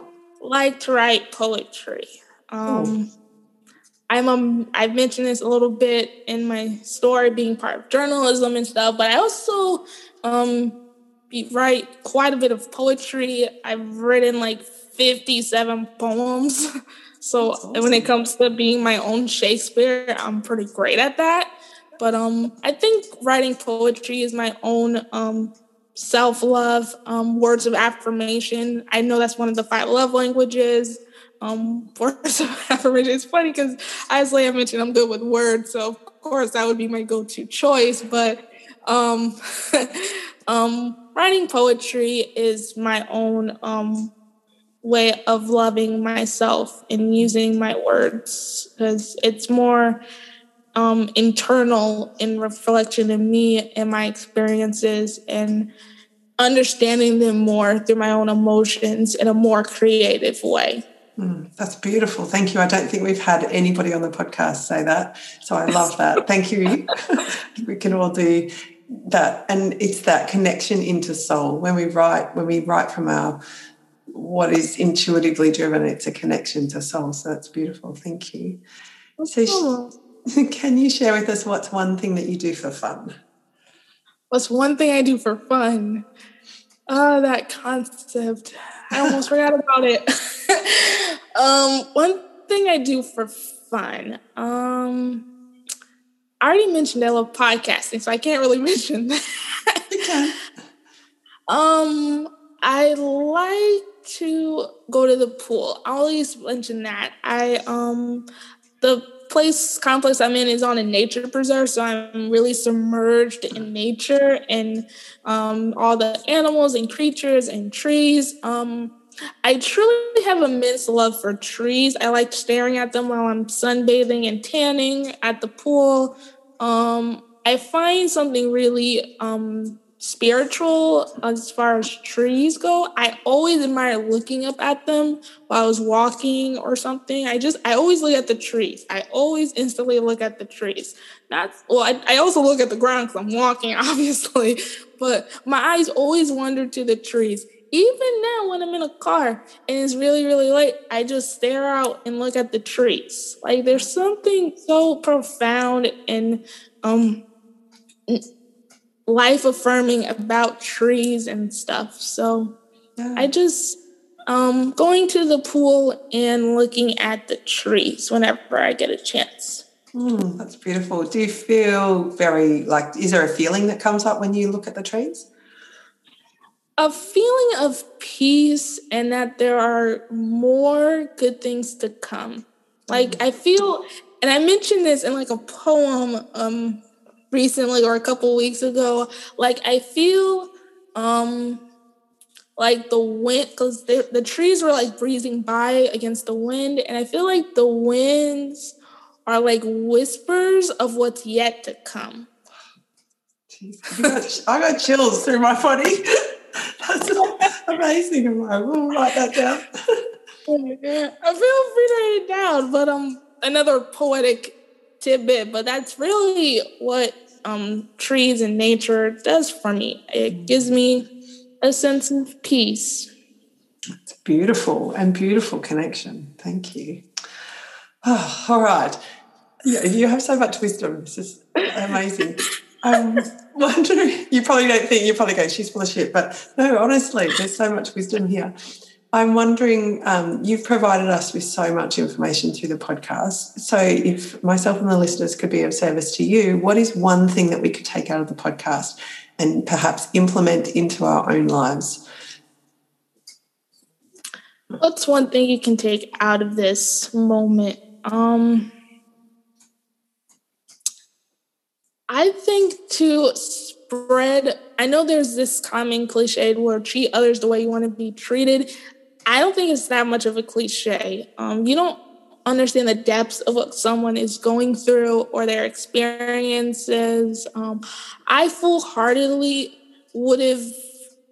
B: like to write poetry. Um, I'm um I've mentioned this a little bit in my story being part of journalism and stuff, but I also um write quite a bit of poetry. I've written like 57 poems. so awesome. when it comes to being my own Shakespeare, I'm pretty great at that. But um I think writing poetry is my own um self-love, um, words of affirmation. I know that's one of the five love languages um, words of affirmation. It's funny because as Leah mentioned, I'm good with words, so of course that would be my go-to choice. But um, um, writing poetry is my own um, way of loving myself and using my words because it's more um, internal in reflection of me and my experiences and understanding them more through my own emotions in a more creative way.
C: Mm, that's beautiful. Thank you. I don't think we've had anybody on the podcast say that. So I love that. Thank you. we can all do that. And it's that connection into soul. When we write, when we write from our what is intuitively driven, it's a connection to soul. So that's beautiful. Thank you. So can you share with us what's one thing that you do for fun?
B: What's one thing I do for fun? Oh, that concept. I almost forgot about it. um, one thing I do for fun. Um, I already mentioned I love podcasting, so I can't really mention that. Okay. um, I like to go to the pool. I always mention that. I um the place complex I'm in is on a nature preserve, so I'm really submerged in nature and um, all the animals and creatures and trees. Um, I truly have immense love for trees. I like staring at them while I'm sunbathing and tanning at the pool. Um, I find something really um, spiritual as far as trees go. I always admire looking up at them while I was walking or something. I just, I always look at the trees. I always instantly look at the trees. That's, well, I, I also look at the ground because I'm walking, obviously, but my eyes always wander to the trees. Even now, when I'm in a car and it's really, really late, I just stare out and look at the trees. Like there's something so profound and um life affirming about trees and stuff. So yeah. I just um, going to the pool and looking at the trees whenever I get a chance.
C: Mm, that's beautiful. Do you feel very like, is there a feeling that comes up when you look at the trees?
B: A feeling of peace and that there are more good things to come. Like, mm. I feel, and I mentioned this in like a poem um, recently or a couple weeks ago like i feel um like the wind because the trees were like breezing by against the wind and i feel like the winds are like whispers of what's yet to come
C: Jeez, I got chills through my body. That's amazing. I'm like, we'll write that down.
B: I feel free to write it down, but um, another poetic tidbit, but that's really what um, trees and nature does for me. It gives me a sense of peace.
C: It's beautiful and beautiful connection. Thank you. Oh, all right. Yeah, you have so much wisdom. This is amazing. I'm wondering, you probably don't think, you probably go, she's full of shit. But no, honestly, there's so much wisdom here. I'm wondering, um, you've provided us with so much information through the podcast. So, if myself and the listeners could be of service to you, what is one thing that we could take out of the podcast and perhaps implement into our own lives?
B: What's one thing you can take out of this moment? Um, I think to spread, I know there's this common cliche where treat others the way you want to be treated. I don't think it's that much of a cliche. Um, you don't understand the depths of what someone is going through or their experiences. Um, I full heartedly would have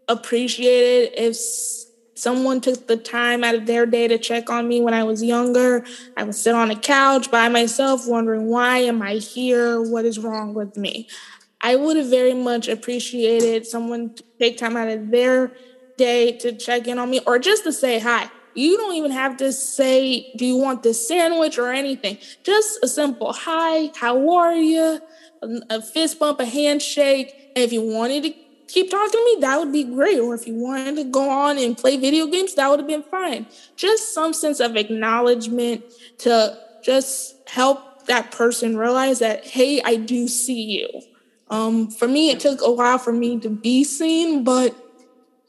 B: appreciated if someone took the time out of their day to check on me when I was younger. I would sit on a couch by myself wondering, why am I here? What is wrong with me? I would have very much appreciated someone to take time out of their day to check in on me or just to say hi. You don't even have to say, Do you want this sandwich or anything? Just a simple hi, how are you? A fist bump, a handshake. And if you wanted to keep talking to me, that would be great. Or if you wanted to go on and play video games, that would have been fine. Just some sense of acknowledgement to just help that person realize that, hey, I do see you. Um, for me, it took a while for me to be seen, but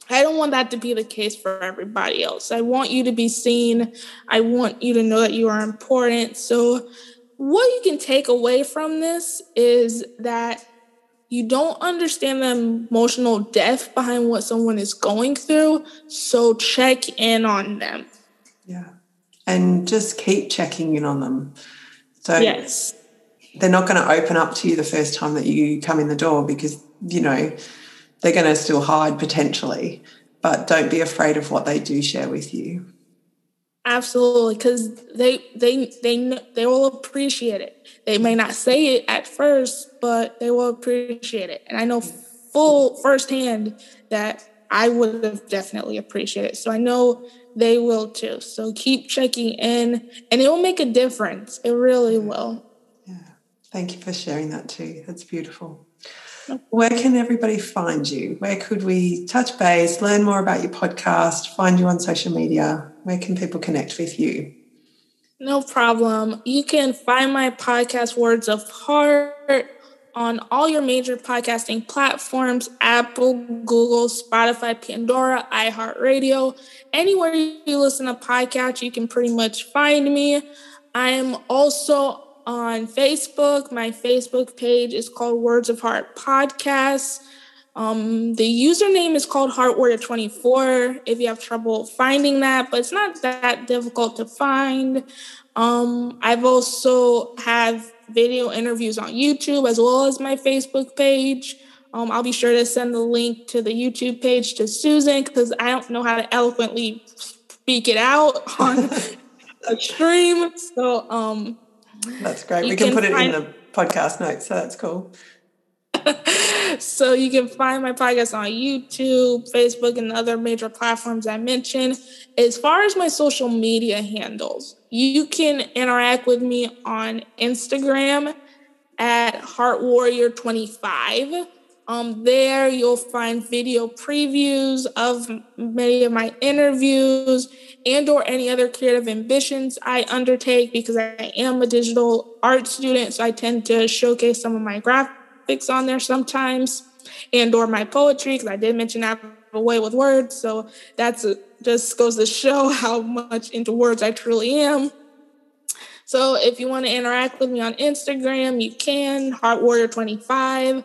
B: I don't want that to be the case for everybody else. I want you to be seen. I want you to know that you are important. So, what you can take away from this is that you don't understand the emotional depth behind what someone is going through. So, check in on them.
C: Yeah. And just keep checking in on them. So,
B: yes.
C: They're not going to open up to you the first time that you come in the door because, you know, they're going to still hide potentially, but don't be afraid of what they do share with you.
B: Absolutely, because they they they they will appreciate it. They may not say it at first, but they will appreciate it. And I know full firsthand that I would have definitely appreciated it. So I know they will too. So keep checking in, and it will make a difference. It really will.
C: Yeah. Thank you for sharing that too. That's beautiful. Where can everybody find you? Where could we touch base, learn more about your podcast, find you on social media? Where can people connect with you?
B: No problem. You can find my podcast, Words of Heart, on all your major podcasting platforms Apple, Google, Spotify, Pandora, iHeartRadio. Anywhere you listen to podcasts, you can pretty much find me. I am also on Facebook. My Facebook page is called Words of Heart Podcast. Um, the username is called Heart Warrior 24 if you have trouble finding that, but it's not that difficult to find. Um, I've also have video interviews on YouTube as well as my Facebook page. Um, I'll be sure to send the link to the YouTube page to Susan because I don't know how to eloquently speak it out on a stream. So um,
C: that's great. We can, can put it in the podcast notes, so that's cool.
B: so you can find my podcast on YouTube, Facebook, and other major platforms I mentioned. As far as my social media handles, you can interact with me on Instagram at Heart Warrior 25. Um, there you'll find video previews of many of my interviews and or any other creative ambitions I undertake because I am a digital art student. So I tend to showcase some of my graphics on there sometimes and or my poetry because I did mention I have a way with words. So that's just goes to show how much into words I truly am. So if you want to interact with me on Instagram, you can, Heart Warrior 25.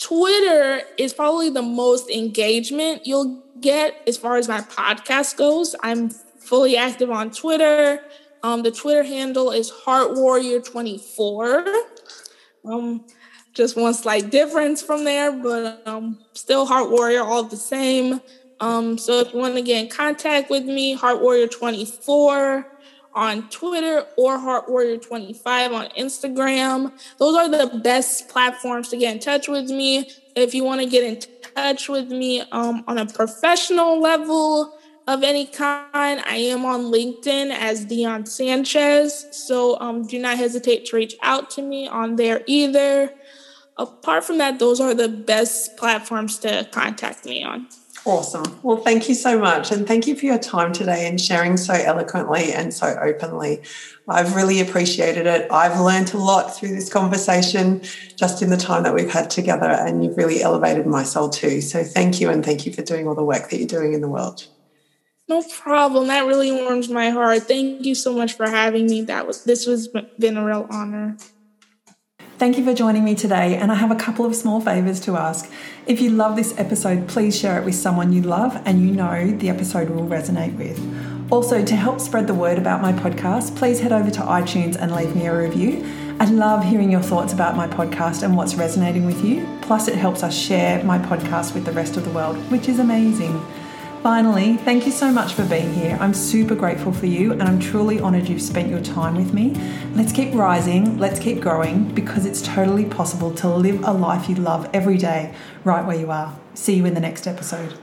B: Twitter is probably the most engagement you'll get as far as my podcast goes. I'm fully active on Twitter. Um, the Twitter handle is Heart Warrior 24. Um, just one slight difference from there, but um, still Heart Warrior, all the same. Um, so if you want to get in contact with me, Heart Warrior 24 on Twitter or Heart Warrior 25 on Instagram. Those are the best platforms to get in touch with me. If you want to get in touch with me um, on a professional level of any kind, I am on LinkedIn as Dion Sanchez. So um, do not hesitate to reach out to me on there either. Apart from that, those are the best platforms to contact me on.
C: Awesome. Well, thank you so much. And thank you for your time today and sharing so eloquently and so openly. I've really appreciated it. I've learned a lot through this conversation just in the time that we've had together, and you've really elevated my soul too. So thank you. And thank you for doing all the work that you're doing in the world.
B: No problem. That really warms my heart. Thank you so much for having me. That was this was been a real honor.
A: Thank you for joining me today, and I have a couple of small favours to ask. If you love this episode, please share it with someone you love and you know the episode will resonate with. Also, to help spread the word about my podcast, please head over to iTunes and leave me a review. I love hearing your thoughts about my podcast and what's resonating with you. Plus, it helps us share my podcast with the rest of the world, which is amazing. Finally, thank you so much for being here. I'm super grateful for you and I'm truly honoured you've spent your time with me. Let's keep rising, let's keep growing because it's totally possible to live a life you love every day right where you are. See you in the next episode.